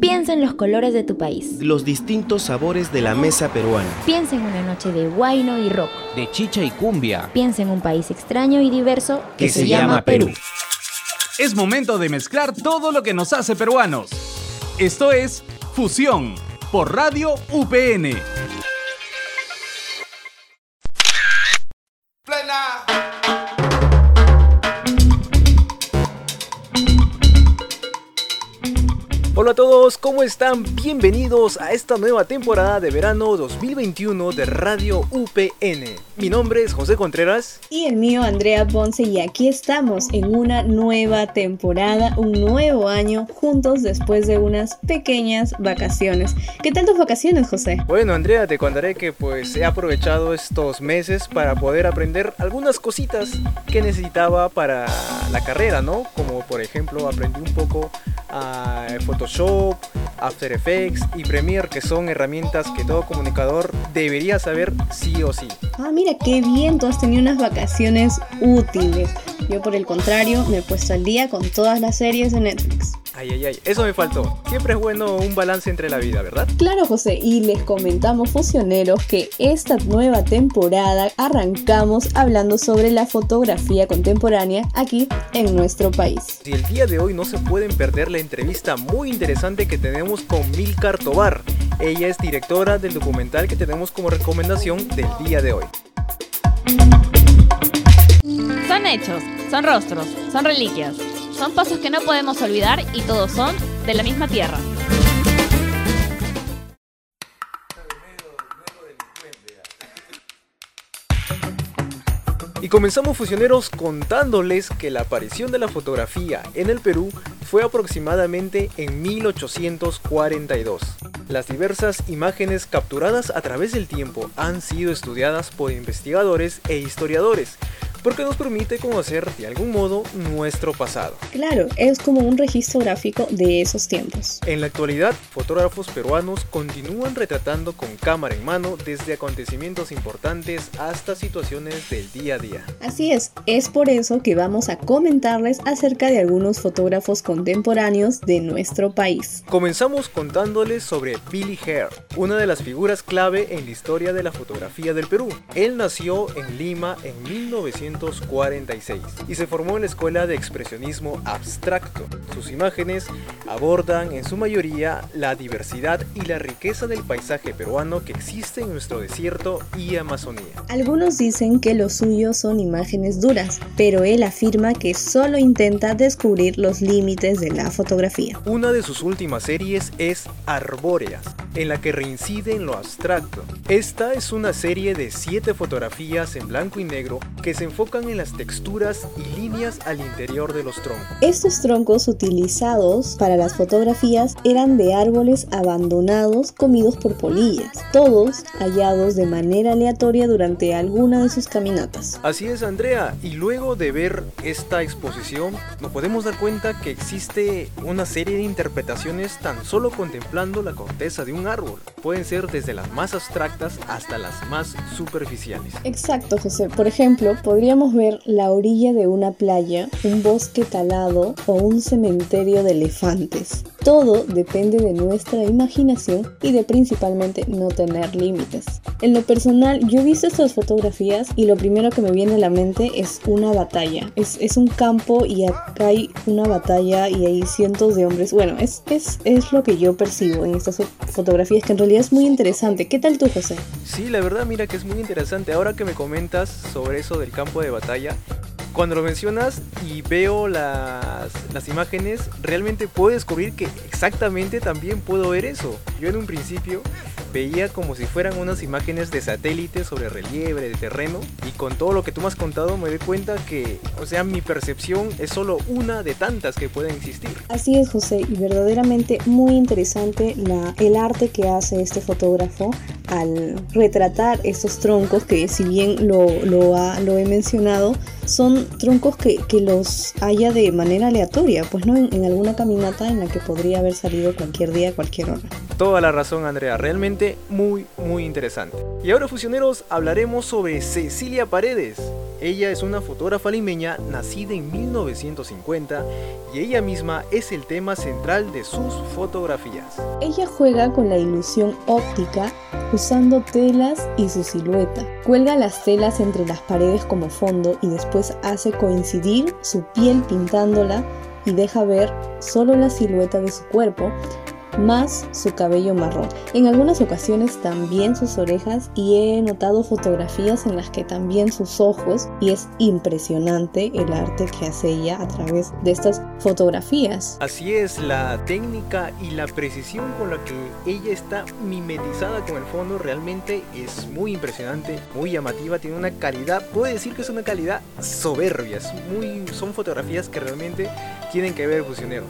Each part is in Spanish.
Piensa en los colores de tu país. Los distintos sabores de la mesa peruana. Piensa en una noche de guayno y rock. De chicha y cumbia. Piensa en un país extraño y diverso que, se, llama Perú. Es momento de mezclar todo lo que nos hace peruanos. Esto es Fusión por Radio UPN. Todos, ¿cómo están? Bienvenidos a esta nueva temporada de verano 2021 de Radio UPN. Mi nombre es José Contreras. Y el mío Andrea Ponce y aquí estamos en una nueva temporada, un nuevo año, juntos después de unas pequeñas vacaciones. ¿Qué tal tus vacaciones, José? Bueno, Andrea, te contaré que pues he aprovechado estos meses para poder aprender algunas cositas que necesitaba para la carrera, ¿no? Como por ejemplo aprendí un poco a Photoshop, After Effects y Premiere, que son herramientas que todo comunicador debería saber sí o sí. Ah, mira qué bien, tú has tenido unas vacaciones útiles. Yo por el contrario me he puesto al día con todas las series de Netflix. Ay, ay, ay, eso me faltó. Siempre es bueno un balance entre la vida, ¿verdad? Claro, José, y les comentamos, fusioneros, que esta nueva temporada arrancamos hablando sobre la fotografía contemporánea aquí en nuestro país. Y el día de hoy no se pueden perder la entrevista muy interesante que tenemos con Milcar Tobar. Ella es directora del documental que tenemos como recomendación del día de hoy. Son hechos, son rostros, son reliquias son pasos que no podemos olvidar y todos son de la misma tierra. Y comenzamos fusioneros contándoles que la aparición de la fotografía en el Perú fue aproximadamente en 1842. Las diversas imágenes capturadas a través del tiempo han sido estudiadas por investigadores e historiadores, porque nos permite conocer de algún modo nuestro pasado. Claro, es como un registro gráfico de esos tiempos. En la actualidad, fotógrafos peruanos continúan retratando con cámara en mano desde acontecimientos importantes hasta situaciones del día a día. Así es, es por eso que vamos a comentarles acerca de algunos fotógrafos contemporáneos de nuestro país. Comenzamos contándoles sobre Billy Hare, una de las figuras clave en la historia de la fotografía del Perú. Él nació en Lima en 1900 1946 y se formó en la Escuela de Expresionismo Abstracto. Sus imágenes abordan en su mayoría la diversidad y la riqueza del paisaje peruano que existe en nuestro desierto y Amazonía. Algunos dicen que lo suyo son imágenes duras, pero él afirma que solo intenta descubrir los límites de la fotografía. Una de sus últimas series es Arbóreas, en la que reincide en lo abstracto. Esta es una serie de siete fotografías en blanco y negro que se enfocan en las texturas y líneas al interior de los troncos. Estos troncos utilizados para las fotografías eran de árboles abandonados comidos por polillas, todos hallados de manera aleatoria durante alguna de sus caminatas. Así es, Andrea, y luego de ver esta exposición, nos podemos dar cuenta que existe una serie de interpretaciones tan solo contemplando la corteza de un árbol. Pueden ser desde las más abstractas hasta las más superficiales. Exacto, José. Por ejemplo, podría podríamos ver la orilla de una playa, un bosque talado o un cementerio de elefantes. Todo depende de nuestra imaginación y de principalmente no tener límites. En lo personal, yo he visto estas fotografías y lo primero que me viene a la mente es una batalla. Es, es un campo y acá hay una batalla y hay cientos de hombres. Bueno, es, es, es lo que yo percibo en estas fotografías, que en realidad es muy interesante. ¿Qué tal tú, José? Sí, la verdad, mira que es muy interesante. Ahora que me comentas sobre eso del campo de batalla, cuando lo mencionas y veo las, las, imágenes, realmente puedo descubrir que exactamente también puedo ver eso. Yo en un principio veía como si fueran unas imágenes de satélite sobre relieve, de terreno, y con todo lo que tú me has contado me doy cuenta que, o sea, mi percepción es solo una de tantas que pueden existir. Así es, José, y verdaderamente muy interesante el arte que hace este fotógrafo al retratar estos troncos que si bien lo, lo, ha, lo he mencionado, son troncos que, que, los haya de manera aleatoria, pues no en, en alguna caminata en la que podría haber salido cualquier día, cualquier hora. Toda la razón, Andrea, realmente muy, muy interesante. Y ahora, fusioneros, hablaremos sobre Cecilia Paredes, Ella es una fotógrafa limeña nacida en 1950 y ella misma es el tema central de sus fotografías. Ella juega con la ilusión óptica usando telas y su silueta. Cuelga las telas entre las paredes como fondo y después hace coincidir su piel pintándola y deja ver solo la silueta de su cuerpo más su cabello marrón. En algunas ocasiones también sus orejas y he notado fotografías en las que también sus ojos y es impresionante el arte que hace ella a través de estas fotografías. Así es, la técnica y la precisión con la que ella está mimetizada con el fondo realmente es muy impresionante, muy llamativa, tiene una calidad, puedo decir que es una calidad soberbia, son fotografías que realmente tienen que ver fusioneros.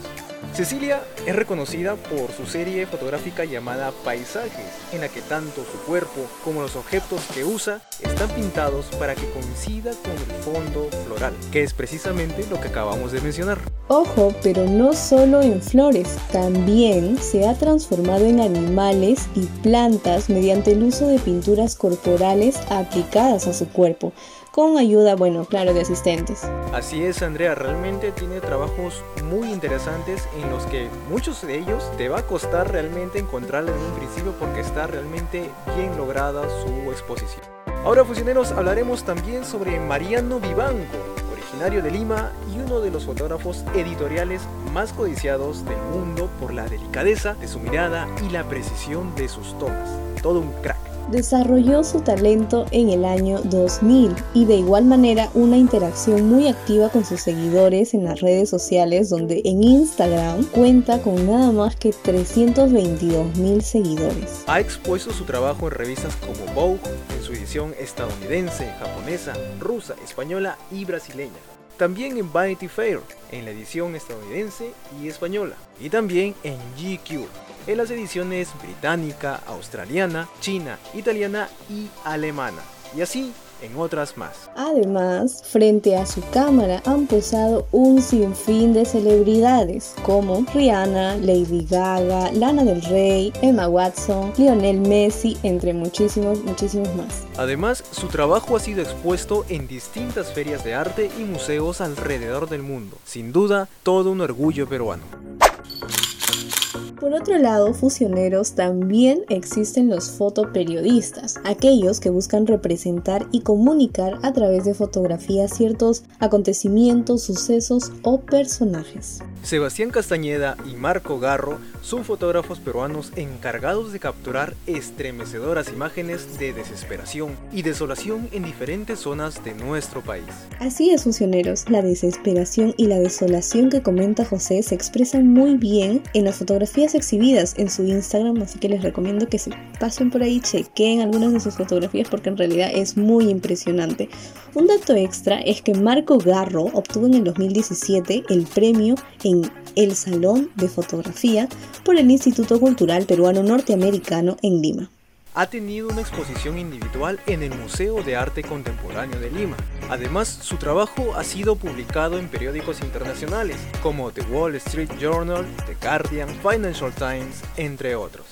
Cecilia es reconocida por su serie fotográfica llamada Paisajes, en la que tanto su cuerpo como los objetos que usa están pintados para que coincida con el fondo floral, que es precisamente lo que acabamos de mencionar. Ojo, pero no solo en flores, también se ha transformado en animales y plantas mediante el uso de pinturas corporales aplicadas a su cuerpo con ayuda, bueno, claro, de asistentes. Así es, Andrea, realmente tiene trabajos muy interesantes en los que muchos de ellos te va a costar realmente encontrarla en un principio porque está realmente bien lograda su exposición. Ahora, fusioneros, hablaremos también sobre Mariano Vivanco, originario de Lima y uno de los fotógrafos editoriales más codiciados del mundo por la delicadeza de su mirada y la precisión de sus tomas. Todo un crack desarrolló su talento en el año 2000 y de igual manera una interacción muy activa con sus seguidores en las redes sociales donde en Instagram cuenta con nada más que 322 mil seguidores. Ha expuesto su trabajo en revistas como Vogue, en su edición estadounidense, japonesa, rusa, española y brasileña. También en Vanity Fair, en la edición estadounidense y española. Y también en GQ, en las ediciones británica, australiana, china, italiana y alemana. Y así en otras más. Además, frente a su cámara han posado un sinfín de celebridades como Rihanna, Lady Gaga, Lana del Rey, Emma Watson, Lionel Messi, entre muchísimos, muchísimos más. Además, su trabajo ha sido expuesto en distintas ferias de arte y museos alrededor del mundo. Sin duda, todo un orgullo peruano. Por otro lado, fusioneros también existen los fotoperiodistas, aquellos que buscan representar y comunicar a través de fotografías ciertos acontecimientos, sucesos o personajes. Sebastián Castañeda y Marco Garro son fotógrafos peruanos encargados de capturar estremecedoras imágenes de desesperación y desolación en diferentes zonas de nuestro país. Así es, fusioneros, la desesperación y la desolación que comenta José se expresan muy bien en las fotografías exhibidas en su Instagram, así que les recomiendo que se pasen por ahí, chequen algunas de sus fotografías porque en realidad es muy impresionante. Un dato extra es que Marco Garro obtuvo en el 2017 el premio en el Salón de Fotografía por el Instituto Cultural Peruano Norteamericano en Lima ha tenido una exposición individual en el Museo de Arte Contemporáneo de Lima. Además, su trabajo ha sido publicado en periódicos internacionales como The Wall Street Journal, The Guardian, Financial Times, entre otros.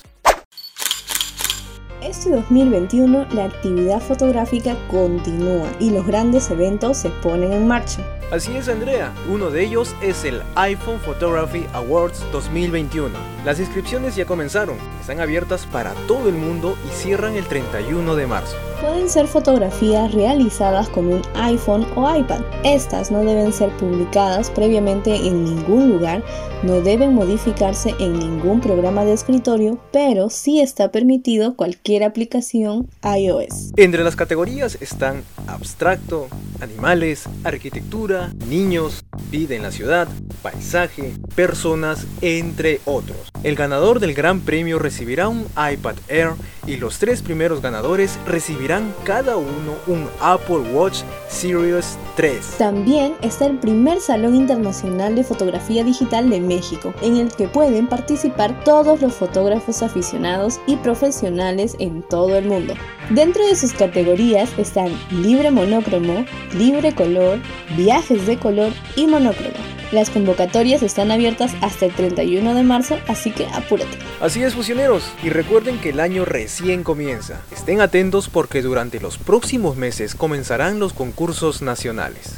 Este 2021 la actividad fotográfica continúa y los grandes eventos se ponen en marcha. Así es Andrea, uno de ellos es el iPhone Photography Awards 2021. Las inscripciones ya comenzaron, están abiertas para todo el mundo y cierran el 31 de marzo. Pueden ser fotografías realizadas con un iPhone o iPad. Estas no deben ser publicadas previamente en ningún lugar, no deben modificarse en ningún programa de escritorio, pero sí está permitido cualquier aplicación iOS. Entre las categorías están abstracto, animales, arquitectura, niños, vida en la ciudad, paisaje, personas, entre otros. El ganador del Gran Premio recibirá un iPad Air y los tres primeros ganadores recibirán cada uno un Apple Watch Series 3. También está el primer Salón Internacional de Fotografía Digital de México, en el que pueden participar todos los fotógrafos aficionados y profesionales en todo el mundo. Dentro de sus categorías están libre monócromo, libre color, viajes de color y monócromo. Las convocatorias están abiertas hasta el 31 de marzo, así que apúrate. Así es, fusioneros, y recuerden que el año recién comienza. Estén atentos porque durante los próximos meses comenzarán los concursos nacionales.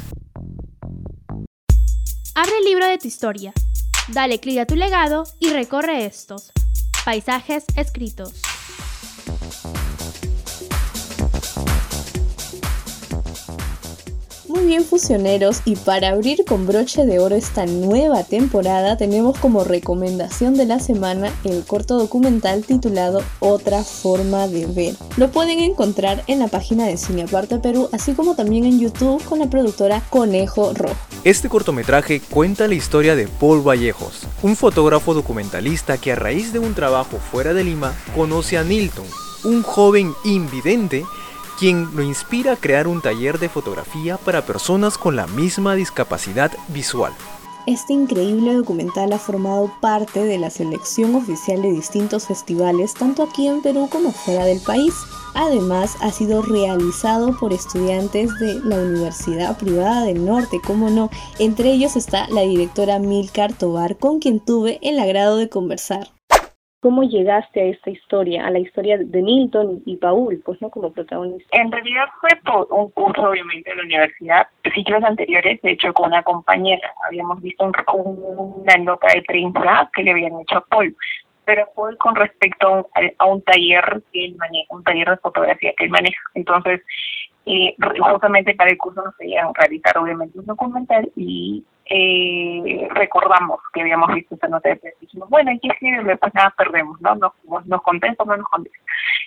Abre el libro de tu historia, dale clic a tu legado y recorre estos paisajes escritos. Muy bien fusioneros y para abrir con broche de oro esta nueva temporada tenemos como recomendación de la semana el corto documental titulado Otra forma de ver. Lo pueden encontrar en la página de Cine Aparte Perú así como también en YouTube con la productora Conejo Rojo. Este cortometraje cuenta la historia de Paul Vallejos, un fotógrafo documentalista que a raíz de un trabajo fuera de Lima conoce a Nilton, un joven invidente quien lo inspira a crear un taller de fotografía para personas con la misma discapacidad visual. Este increíble documental ha formado parte de la selección oficial de distintos festivales, tanto aquí en Perú como fuera del país. Además, ha sido realizado por estudiantes de la Universidad Privada del Norte, como no. Entre ellos está la directora Milcar Tobar, con quien tuve el agrado de conversar. ¿Cómo llegaste a esta historia, a la historia de Nilton y Paul, pues no como protagonista? En realidad fue por un curso, obviamente, de la universidad, ciclos anteriores, de hecho, con una compañera. Habíamos visto una nota de prensa que le habían hecho a Paul, pero fue con respecto a un, taller que él maneja, un taller de fotografía que él maneja. Entonces, eh, justamente para el curso nos querían realizar, obviamente, un documental y eh, recordamos que habíamos visto esa nota de prensa y dijimos, bueno, hay que pues nada, perdemos, ¿no? Nos, nos contesta o no nos contesta.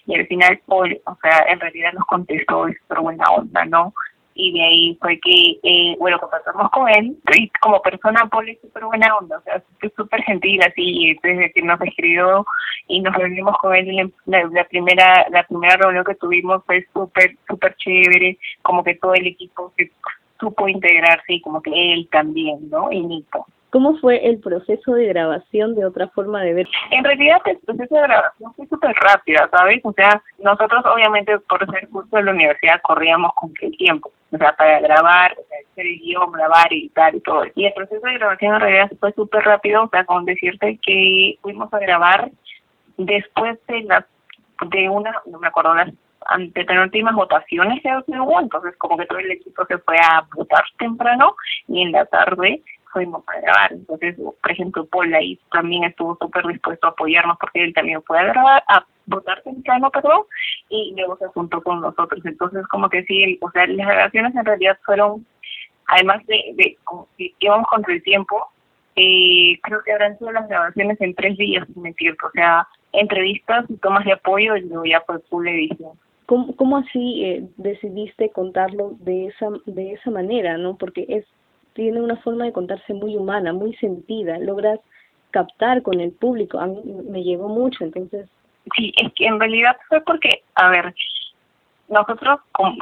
Y al final, Paul, o sea, en realidad nos contestó, es buena onda, ¿no? Y de ahí fue que, eh, bueno, contactamos con él, y como persona, Paul es súper buena onda, o sea, súper gentil, así, desde que nos escribió y nos reunimos con él, la, la primera la primera reunión que tuvimos fue súper, súper chévere, como que todo el equipo se supo integrarse y como que él también, ¿no? Y Nico. ¿Cómo fue el proceso de grabación de otra forma de ver? En realidad el proceso de grabación fue súper rápido, ¿sabes? O sea, nosotros obviamente por ser curso de la universidad corríamos con el tiempo, o sea, para grabar, hacer el guion, grabar, editar y todo. Y el proceso de grabación en realidad fue súper rápido, o sea, con decirte que fuimos a grabar después de las de una, no me acuerdo, las ante tener últimas votaciones que hubo, entonces como que todo el equipo se fue a votar temprano y en la tarde fuimos a grabar. Entonces, por ejemplo, Paul ahí también estuvo súper dispuesto a apoyarnos porque él también fue a grabar, a votar temprano, perdón, y luego se juntó con nosotros. Entonces, como que sí, o sea, las grabaciones en realidad fueron, además de, de que íbamos contra el tiempo, eh, creo que habrán sido las grabaciones en tres días, si me o sea, entrevistas y tomas de apoyo y luego ya fue full edición. ¿Cómo, cómo así eh, decidiste contarlo de esa, de esa manera, no? Porque es tiene una forma de contarse muy humana, muy sentida, logras captar con el público, a mí me llegó mucho, entonces... Sí, es que en realidad fue porque, a ver, nosotros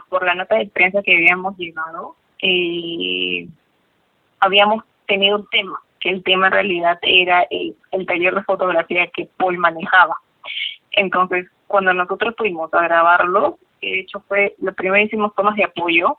por la nota de prensa que habíamos llegado, eh, habíamos tenido un tema, que el tema en realidad era el, el taller de fotografía que Paul manejaba. Entonces, cuando nosotros fuimos a grabarlo, de hecho fue, lo primero hicimos tomas de apoyo,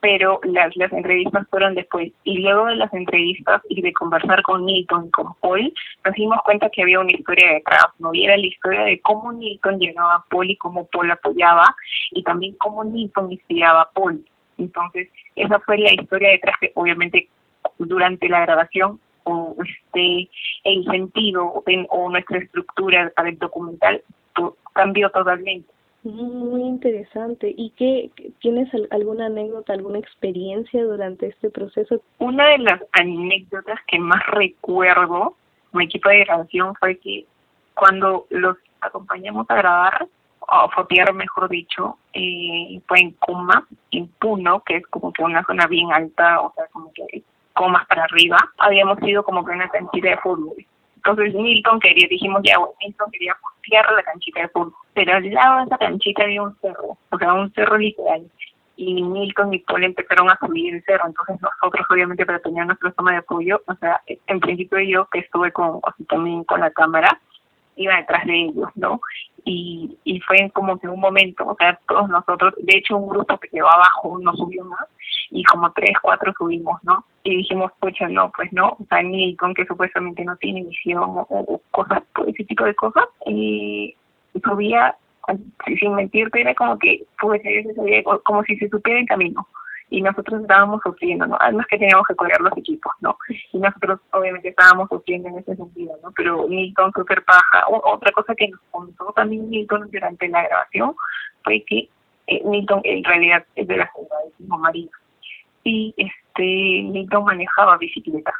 pero las, las entrevistas fueron después. Y luego de las entrevistas y de conversar con Nilton y con Paul, nos dimos cuenta que había una historia detrás, ¿no? Y era la historia de cómo Nilton llegaba a Paul y cómo Paul apoyaba, y también cómo Nilton inspiraba a Paul. Entonces, esa fue la historia detrás que obviamente durante la grabación o este el sentido o nuestra estructura para el documental cambió totalmente. Muy interesante. ¿Y qué tienes alguna anécdota, alguna experiencia durante este proceso? Una de las anécdotas que más recuerdo, mi equipo de grabación, fue que cuando los acompañamos a grabar, o fotear mejor dicho, eh, fue en Coma, en Puno, que es como que una zona bien alta, o sea, como que comas para arriba, habíamos ido como que una canchita de fútbol. Entonces Milton quería, dijimos ya, bueno, Milton quería postear la canchita de fútbol, pero al lado de esa canchita había un cerro, o sea, un cerro literal. Y Milton y Paul empezaron a subir el cerro, entonces nosotros obviamente para tener nuestra toma de apoyo, o sea, en principio yo que estuve con, así también con la cámara, iba detrás de ellos, ¿no? Y, y fue como que un momento, o sea, todos nosotros, de hecho un grupo que quedó abajo no subió más, y como tres, cuatro subimos, ¿no? Y dijimos, pucha, no, pues no, o sea, Nilton, que supuestamente no tiene visión o, cosas, ese tipo de cosas, y subía, sin mentirte, era como que, pues, como si se supiera en camino y nosotros estábamos sufriendo, ¿no? Además que teníamos que correr los equipos, ¿no? Y nosotros obviamente estábamos sufriendo en ese sentido, ¿no? Pero Milton súper paja. otra cosa que nos contó también Milton durante la grabación fue que eh, Milton en realidad es de la ciudad de Timo Y este Milton manejaba bicicleta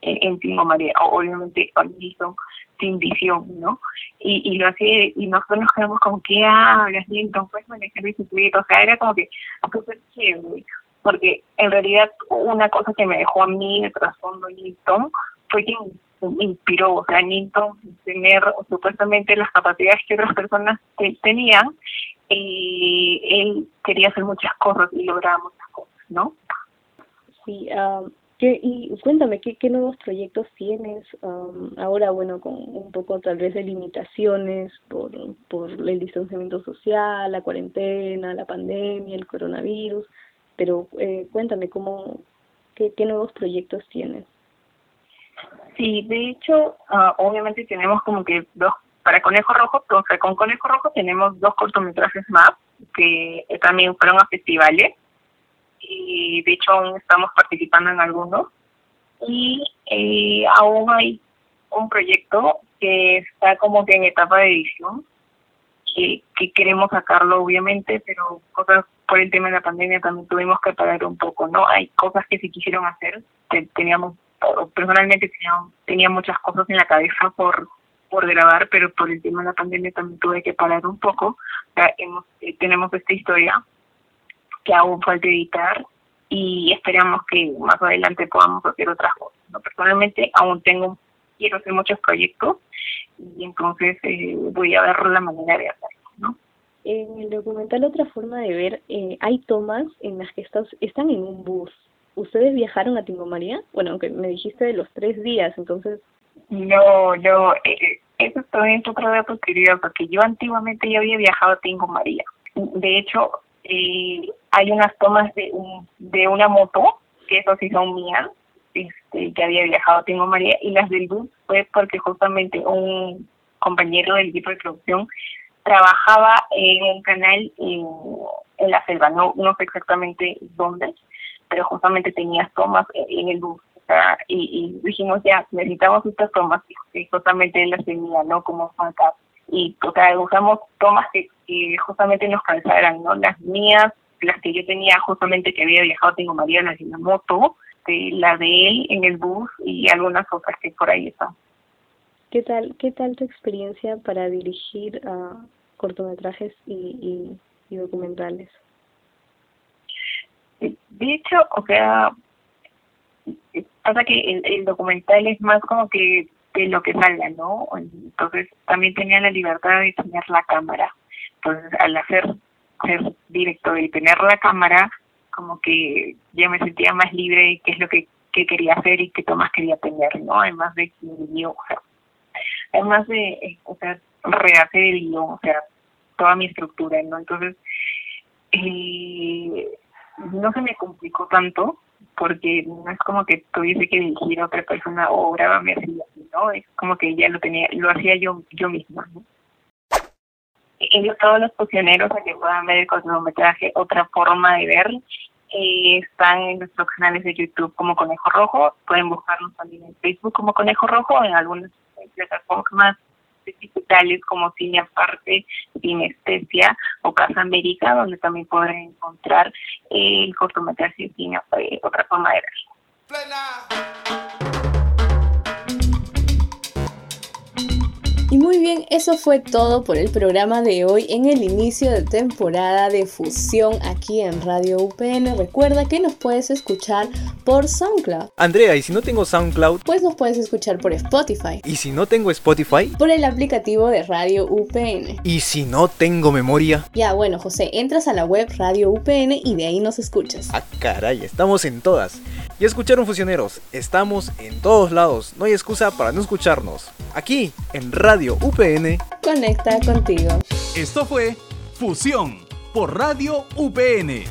en, en Timo María, obviamente Milton sin visión, ¿no? Y, y lo hacía, y nosotros nos quedamos como, ¿qué hablas, Milton? Puedes manejar bicicleta, o sea, era como que súper chévere, porque en realidad una cosa que me dejó a mí de trasfondo Newton fue que inspiró, o sea, Newton tener supuestamente las capacidades que otras personas tenían, y él quería hacer muchas cosas y lograr muchas cosas, ¿no? Sí, um, y cuéntame, ¿qué, ¿qué nuevos proyectos tienes ahora, bueno, con un poco tal vez de limitaciones por, por el distanciamiento social, la cuarentena, la pandemia, el coronavirus? Pero eh, cuéntame, ¿cómo, qué, ¿qué nuevos proyectos tienes? Sí, de hecho, ah, obviamente tenemos como que dos, para Conejo Rojo, sea, con Conejo Rojo tenemos dos cortometrajes más que también fueron a festivales y de hecho aún estamos participando en algunos. Y eh, aún hay un proyecto que está como que en etapa de edición, que, que queremos sacarlo obviamente, pero cosas por el tema de la pandemia también tuvimos que parar un poco, ¿no? Hay cosas que se quisieron hacer, que teníamos, personalmente tenía, tenía muchas cosas en la cabeza por por grabar, pero por el tema de la pandemia también tuve que parar un poco. O hemos, eh, tenemos esta historia que aún falta editar y esperamos que más adelante podamos hacer otras cosas. ¿no? Personalmente aún tengo, quiero hacer muchos proyectos y entonces eh, voy a ver la manera de hacerlo. ¿no? En el documental Otra Forma de Ver eh, hay tomas en las que estás, están en un bus. ¿Ustedes viajaron a Tingo María? Bueno, aunque me dijiste de los tres días, entonces... No, no, eh, eso también es otro dato porque yo antiguamente ya había viajado a Tingo María. De hecho, eh, hay unas tomas de, un, de una moto, que eso sí son mías, este, que había viajado Tengo María, y las del bus fue porque justamente un compañero del equipo de producción trabajaba en un canal en, la selva, no, no sé exactamente dónde, pero justamente tenía tomas en el bus. y, dijimos, ya, necesitamos estas tomas, y justamente las tenía, ¿no? Como Juan y o sea, usamos tomas que, justamente nos cansaran, ¿no? Las mías, las que yo tenía justamente que había viajado, tengo María, las de la moto, de, la de él en el bus y algunas otras que por ahí están. ¿Qué tal, qué tal tu experiencia para dirigir a cortometrajes y, y, documentales? De hecho, o sea, pasa que el, el documental es más como que de lo que salga, ¿no? Entonces también tenía la libertad de tener la cámara. Entonces al hacer ser director y tener la cámara, como que ya me sentía más libre de qué es lo que, quería hacer y qué tomas quería tener, ¿no? Además de que o sea, además de, eh, o sea, rehacer el guion, o sea, toda mi estructura, ¿no? Entonces, eh, no se me complicó tanto, porque no es como que tuviese que dirigir a otra persona o grabarme así, ¿no? Es como que ya lo tenía, lo hacía yo yo misma, ¿no? todos los posicioneros a que puedan ver el cortometraje Otra Forma de Ver eh, están en nuestros canales de YouTube como Conejo Rojo, pueden buscarnos también en Facebook como Conejo Rojo, en algunas plataformas digitales como Cine Aparte, Cinestesia o Casa América, donde también podrán encontrar el cortometraje Cine eh, Otra Forma de Ver. Y muy bien, eso fue todo por el programa de hoy en el inicio de temporada de fusión aquí en Radio UPN. Recuerda que nos puedes escuchar por SoundCloud. Andrea, ¿y si no tengo SoundCloud? Pues nos puedes escuchar por Spotify. ¿Y si no tengo Spotify? Por el aplicativo de Radio UPN. ¿Y si no tengo memoria? Ya, bueno, José, entras a la web Radio UPN y de ahí nos escuchas. Ah, caray, estamos en todas. Y escucharon fusioneros, estamos en todos lados, no hay excusa para no escucharnos. Aquí, en Radio UPN. Conecta contigo. Esto fue Fusión por Radio UPN.